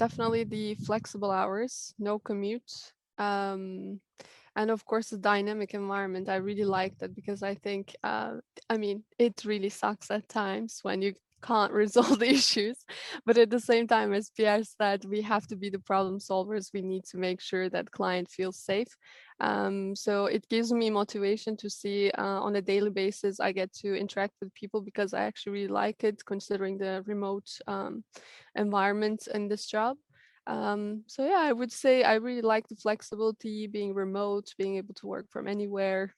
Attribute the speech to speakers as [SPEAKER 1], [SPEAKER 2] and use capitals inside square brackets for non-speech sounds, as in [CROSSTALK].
[SPEAKER 1] definitely the flexible hours, no commute. Um, and of course, the dynamic environment. I really like that because I think, uh, I mean, it really sucks at times when you can't [LAUGHS] resolve the issues. But at the same time, as Pierre said, we have to be the problem solvers. We need to make sure that client feels safe. Um, so it gives me motivation to see uh, on a daily basis, I get to interact with people because I actually really like it considering the remote um, environment in this job. Um, so yeah, I would say I really like the flexibility, being remote, being able to work from anywhere.